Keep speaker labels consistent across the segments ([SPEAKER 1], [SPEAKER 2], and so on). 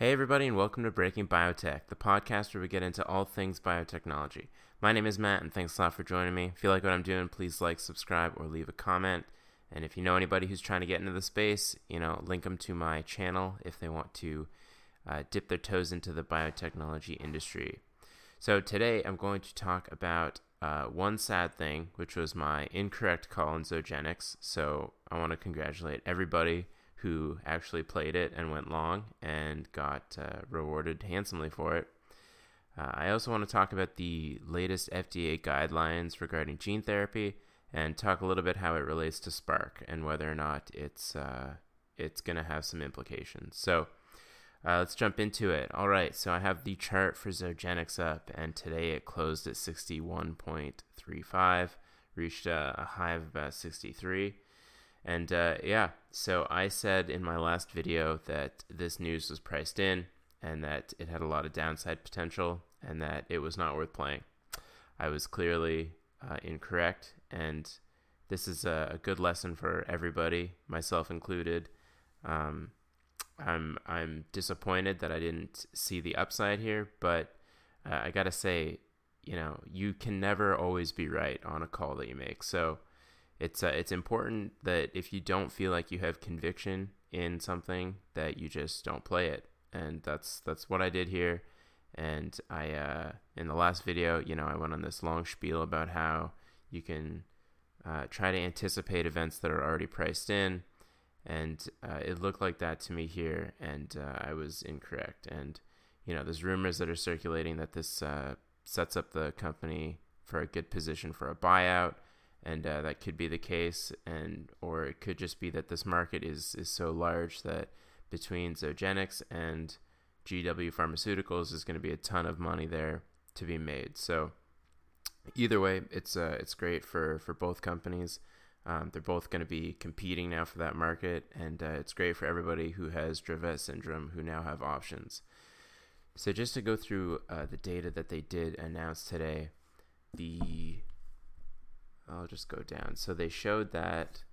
[SPEAKER 1] Hey, everybody, and welcome to Breaking Biotech, the podcast where we get into all things biotechnology. My name is Matt, and thanks a lot for joining me. If you like what I'm doing, please like, subscribe, or leave a comment. And if you know anybody who's trying to get into the space, you know, link them to my channel if they want to uh, dip their toes into the biotechnology industry. So today I'm going to talk about uh, one sad thing, which was my incorrect call in Zogenix. So I want to congratulate everybody who actually played it and went long and got uh, rewarded handsomely for it. Uh, I also want to talk about the latest FDA guidelines regarding gene therapy and talk a little bit how it relates to Spark and whether or not it's uh, it's going to have some implications. So uh, let's jump into it. All right, so I have the chart for Zogenix up, and today it closed at 61.35, reached a, a high of about 63. And uh, yeah, so I said in my last video that this news was priced in and that it had a lot of downside potential and that it was not worth playing. I was clearly uh, incorrect, and this is a, a, good lesson for everybody, myself included. Um, I'm I'm disappointed that I didn't see the upside here, but uh, I gotta say, you know, you can never always be right on a call that you make. So it's uh, it's important that if you don't feel like you have conviction in something that you just don't play it. And that's that's what I did here. And I uh, in the last video you know I went on this long spiel about how you can uh, try to anticipate events that are already priced in. And uh, it looked like that to me here. And uh, I was incorrect. And you know there's rumors that are circulating that this uh, sets up the company for a good position for a buyout and uh, that could be the case and or it could just be that this market is is so large that between Zogenix and GW Pharmaceuticals is going to be a ton of money there to be made. So either way, it's uh, it's great for for both companies. Um, they're both going to be competing now for that market, and uh, it's great for everybody who has Dravet syndrome who now have options. So just to go through uh, the data that they did announce today, the I'll just go down. So they showed that.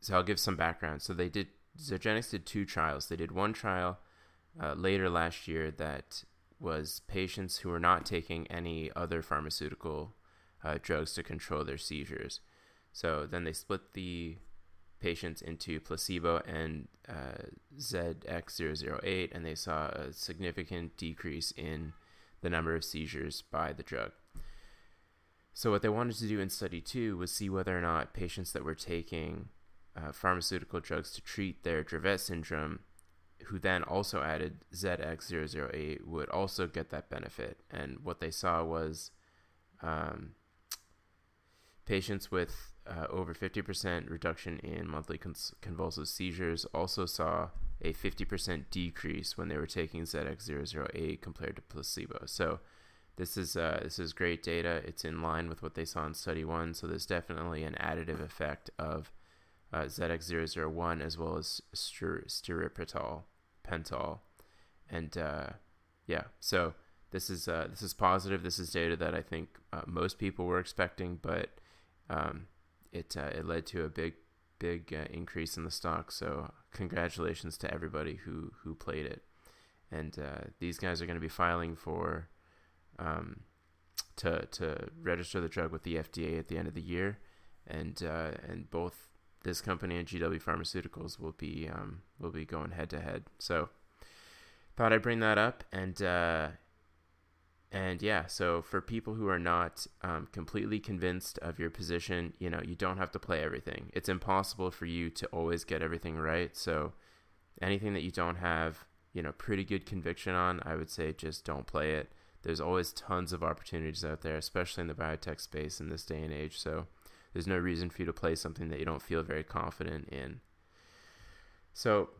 [SPEAKER 1] So I'll give some background. So they did. Zogenix did two trials. They did one trial uh, later last year that was patients who were not taking any other pharmaceutical uh, drugs to control their seizures. So then they split the patients into placebo and uh, ZX008, and they saw a significant decrease in the number of seizures by the drug. So what they wanted to do in study two was see whether or not patients that were taking uh, pharmaceutical drugs to treat their Dravet syndrome, who then also added ZX008, would also get that benefit. And what they saw was um, patients with uh, over 50% reduction in monthly cons- convulsive seizures also saw a 50% decrease when they were taking ZX008 compared to placebo. So this is uh, this is great data. It's in line with what they saw in study one. So there's definitely an additive effect of uh, ZX001 as well as stiripitol, pental, and uh, yeah. So this is uh, this is positive. This is data that I think uh, most people were expecting, but um, it uh, it led to a big big uh, increase in the stock. So congratulations to everybody who who played it. And these guys are going to be filing for um, to to register the drug with the FDA at the end of the year, and uh, and both this company and GW Pharmaceuticals will be um, will be going head to head. So thought I'd bring that up and. Uh, and yeah, so for people who are not um, completely convinced of your position, you know, you don't have to play everything. It's impossible for you to always get everything right. So anything that you don't have, you know, pretty good conviction on, I would say just don't play it there's always tons of opportunities out there, especially in the biotech space in this day and age. So there's no reason for you to play something that you don't feel very confident in. So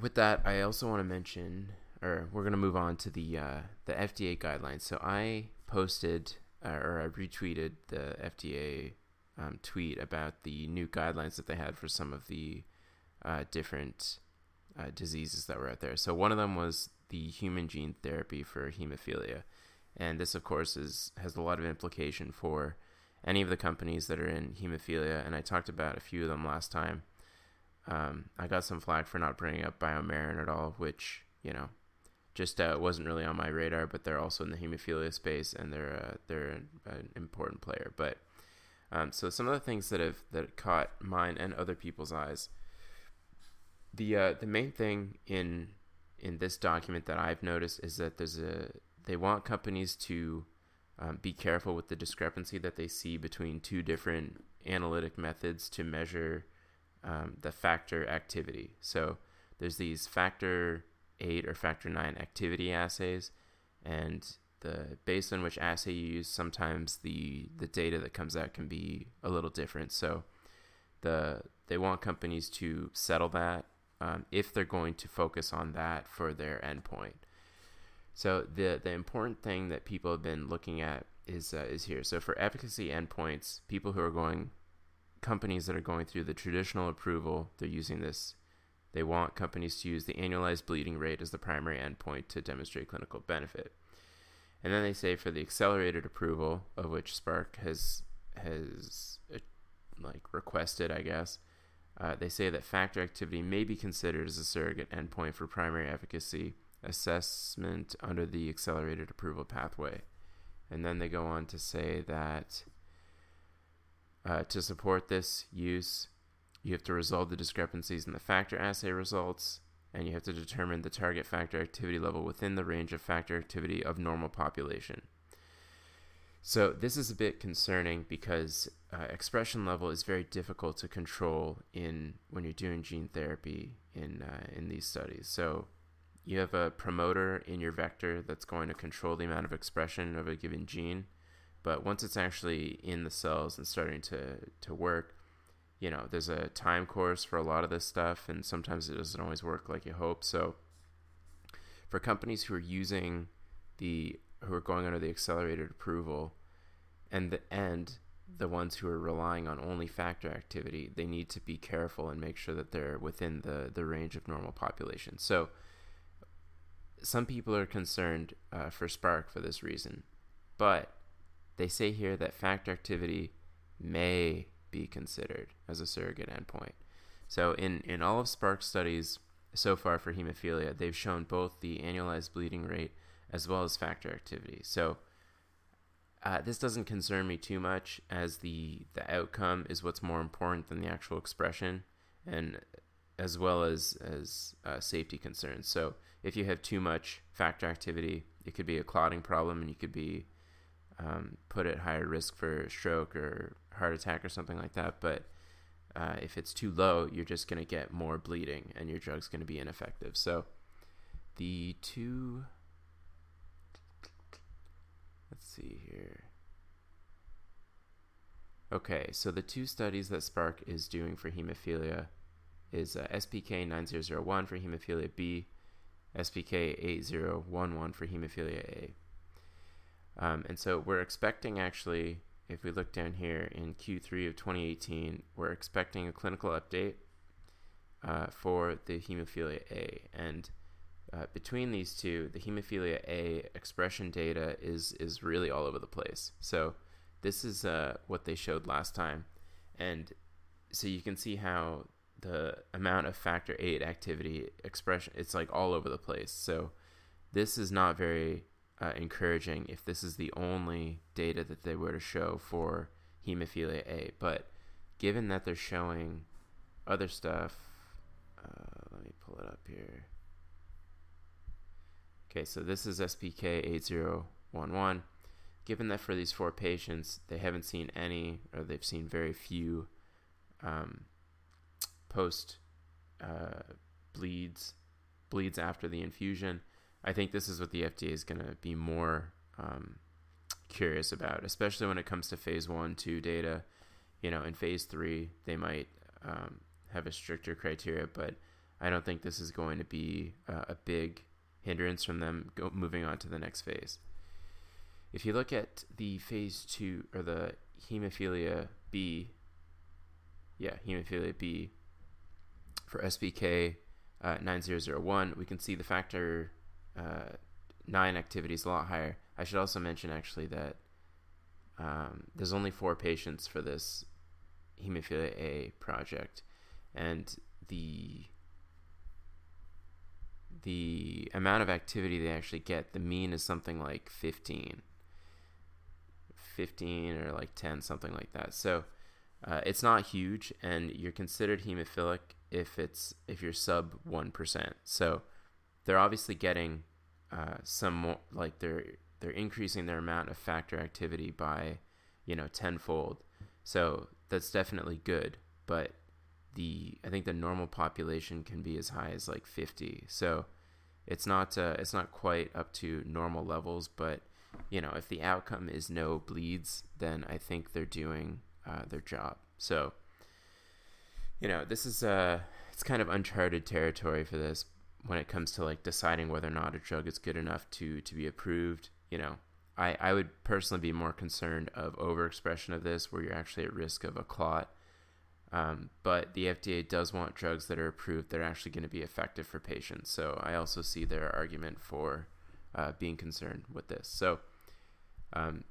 [SPEAKER 1] with that, I also want to mention, or we're going to move on to the uh, the FDA guidelines. So I posted uh, or I retweeted the FDA um, tweet about the new guidelines that they had for some of the uh, different uh, diseases that were out there. So one of them was the human gene therapy for hemophilia. And this, of course, is has a lot of implication for any of the companies that are in hemophilia. And I talked about a few of them last time. Um, I got some flack for not bringing up BioMarin at all, which you know, just uh, wasn't really on my radar. But they're also in the hemophilia space, and they're uh, they're an, an, important player. But um, so some of the things that have that caught mine and other people's eyes. The uh, the main thing in in this document that I've noticed is that there's a they want companies to um, be careful with the discrepancy that they see between two different analytic methods to measure um, the factor activity. So there's these factor eight or factor nine activity assays, and the based on which assay you use, sometimes the the data that comes out can be a little different. So the they want companies to settle that um, if they're going to focus on that for their endpoint. So the the important thing that people have been looking at is uh, is here. So for efficacy endpoints, people who are going companies that are going through the traditional approval, they're using this. They want companies to use the annualized bleeding rate as the primary endpoint to demonstrate clinical benefit. And then they say for the accelerated approval, of which Spark has has uh, like requested, I guess, uh, they say that factor activity may be considered as a surrogate endpoint for primary efficacy assessment under the accelerated approval pathway. And then they go on to say that uh, to support this use, you have to resolve the discrepancies in the factor assay results, and you have to determine the target factor activity level within the range of factor activity of normal population. So this is a bit concerning because uh, expression level is very difficult to control in when you're doing gene therapy in uh, in these studies. So you have a promoter in your vector that's going to control the amount of expression of a given gene. But once it's actually in the cells and starting to, to work, you know, there's a time course for a lot of this stuff, and sometimes it doesn't always work like you hope. So, for companies who are using the who are going under the accelerated approval, and the and the ones who are relying on only factor activity, they need to be careful and make sure that they're within the the range of normal population. So, some people are concerned uh, for Spark for this reason, but they say here that factor activity may be considered as a surrogate endpoint. So in, in all of Spark's studies so far for hemophilia, they've shown both the annualized bleeding rate as well as factor activity. So uh, this doesn't concern me too much as the, the outcome is what's more important than the actual expression and as well as, as uh, safety concerns. So if you have too much factor activity, it could be a clotting problem and you could be um, put at higher risk for stroke or heart attack or something like that. But uh, if it's too low, you're just going to get more bleeding and your drug's going to be ineffective. So the two, let's see here. Okay, so the two studies that Spark is doing for hemophilia is uh, SPK 9001 for hemophilia B SPK 8011 for hemophilia A. Um, and so we're expecting actually, if we look down here in Q3 of 2018, we're expecting a clinical update uh, for the hemophilia A. And uh, between these two, the hemophilia A expression data is is really all over the place. So this is uh, what they showed last time, and so you can see how the amount of factor 8 activity expression it's like all over the place. So this is not very uh, encouraging if this is the only data that they were to show for hemophilia a. But given that they're showing other stuff uh, let me pull it up here okay so this is spk 8011 given that for these four patients they haven't seen any or they've seen very few um, post uh, bleeds bleeds after the infusion. I think this is what the FDA is going to be more um, curious about, especially when it comes to phase one, two data. You know, in phase three, they might um, have a stricter criteria, but I don't think this is going to be uh, a big hindrance from them go, moving on to the next phase. If you look at the phase two or the hemophilia B, yeah, hemophilia B for SPK uh, 9001, we can see the factor uh, 9 activity is a lot higher. I should also mention actually that um, there's only four patients for this hemophilia A project, and the the amount of activity they actually get, the mean is something like 15. 15 or like 10, something like that. So uh, it's not huge, and you're considered hemophilic if it's if you're sub one percent. So they're obviously getting uh, some more like they're they're increasing their amount of factor activity by you know tenfold. So that's definitely good, but the I think the normal population can be as high as like 50. So it's not uh, it's not quite up to normal levels, but you know if the outcome is no bleeds, then I think they're doing uh, their job. So, you know, this is uh, it's kind of uncharted territory for this when it comes to like deciding whether or not a drug is good enough to to be approved. You know, I I would personally be more concerned of overexpression of this, where you're actually at risk of a clot. Um, but the FDA does want drugs that are approved that are actually going to be effective for patients. So I also see their argument for uh, being concerned with this. So um,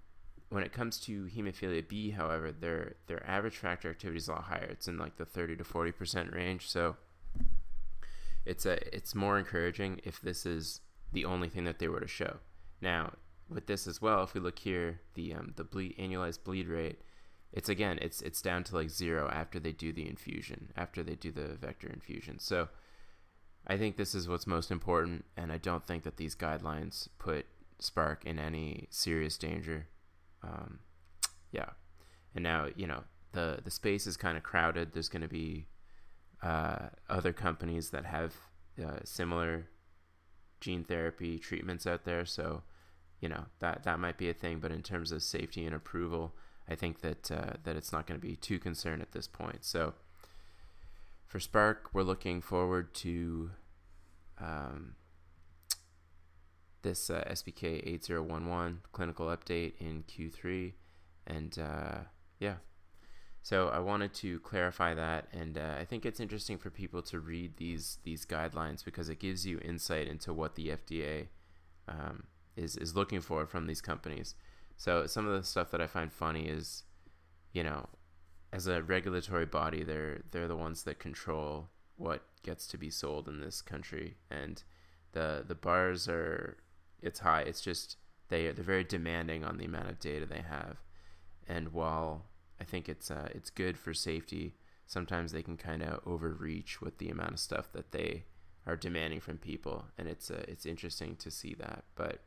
[SPEAKER 1] when it comes to hemophilia B, however, their their average factor activity is a lot higher. It's in like the 30 to 40 percent range. So it's a it's more encouraging if this is the only thing that they were to show. Now, with this as well, if we look here, the um, the bleed annualized bleed rate, it's again it's it's down to like zero after they do the infusion, after they do the vector infusion. So I think this is what's most important, and I don't think that these guidelines put Spark in any serious danger um, yeah, and now you know the the space is kind of crowded. There's going to be uh, other companies that have uh, similar gene therapy treatments out there, so you know that that might be a thing. But in terms of safety and approval, I think that uh, that it's not going to be too concerned at this point. So for Spark, we're looking forward to um, this uh, SPK 8011 clinical update in Q3. And uh, yeah, so I wanted to clarify that, and uh, I think it's interesting for people to read these these guidelines because it gives you insight into what the FDA um, is is looking for from these companies. So some of the stuff that I find funny is, you know, as a regulatory body, they're they're the ones that control what gets to be sold in this country, and the the bars are it's high. It's just they they're very demanding on the amount of data they have, and while I think it's uh, it's good for safety, sometimes they can kind of overreach with the amount of stuff that they are demanding from people, and it's uh, it's interesting to see that. But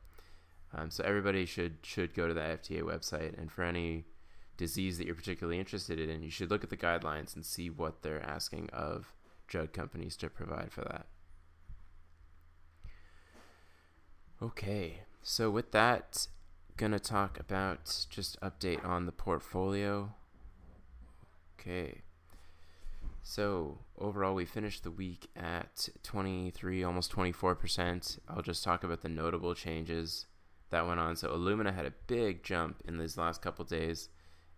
[SPEAKER 1] um, so everybody should should go to the FDA website, and for any disease that you're particularly interested in, you should look at the guidelines and see what they're asking of drug companies to provide for that. Okay, so with that, gonna talk about just update on the portfolio. Okay, so overall, we finished the week at 23, almost 24%. I'll just talk about the notable changes that went on. So Illumina had a big jump in these last couple days,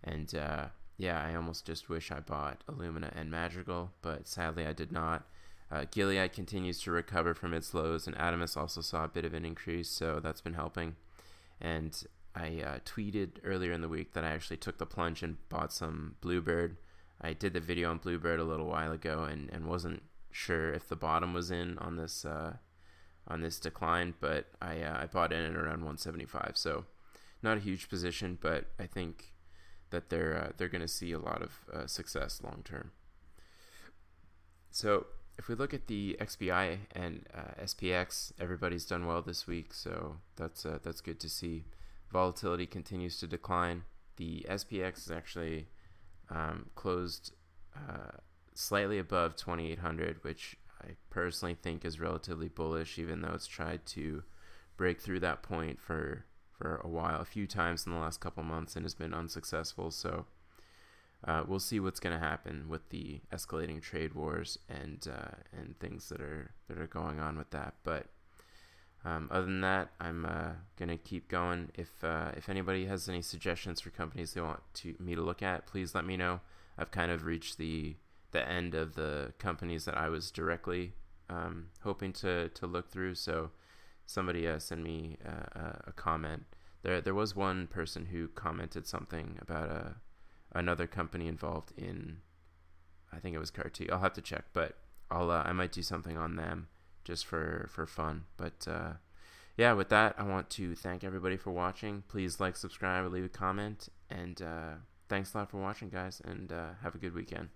[SPEAKER 1] and uh, yeah, I almost just wish I bought Illumina and Madrigal, but sadly I did not. Uh, Gilead continues to recover from its lows, and Adamas also saw a bit of an increase, so that's been helping. And I uh, tweeted earlier in the week that I actually took the plunge and bought some Bluebird. I did the video on Bluebird a little while ago, and, and wasn't sure if the bottom was in on this uh, on this decline, but I uh, I bought in at around 175, so not a huge position, but I think that they're uh, they're going to see a lot of uh, success long term. So if we look at the XBI and uh, SPX, everybody's done well this week, so that's uh, that's good to see. Volatility continues to decline. The SPX is actually um, closed uh, slightly above 2,800, which I personally think is relatively bullish, even though it's tried to break through that point for for a while, a few times in the last couple months, and has been unsuccessful. So uh, we'll see what's going to happen with the escalating trade wars and uh, and things that are that are going on with that. But um, other than that, I'm uh, going to keep going. If uh, if anybody has any suggestions for companies they want to me to look at, please let me know. I've kind of reached the the end of the companies that I was directly um, hoping to to look through. So somebody uh, me uh, a comment. There there was one person who commented something about a another company involved in I think it was CAR I'll have to check, but I'll uh, I might do something on them just for for fun. But uh, yeah, with that, I want to thank everybody for watching. Please like, subscribe, leave a comment, and uh, thanks a lot for watching, guys, and uh, have a good weekend.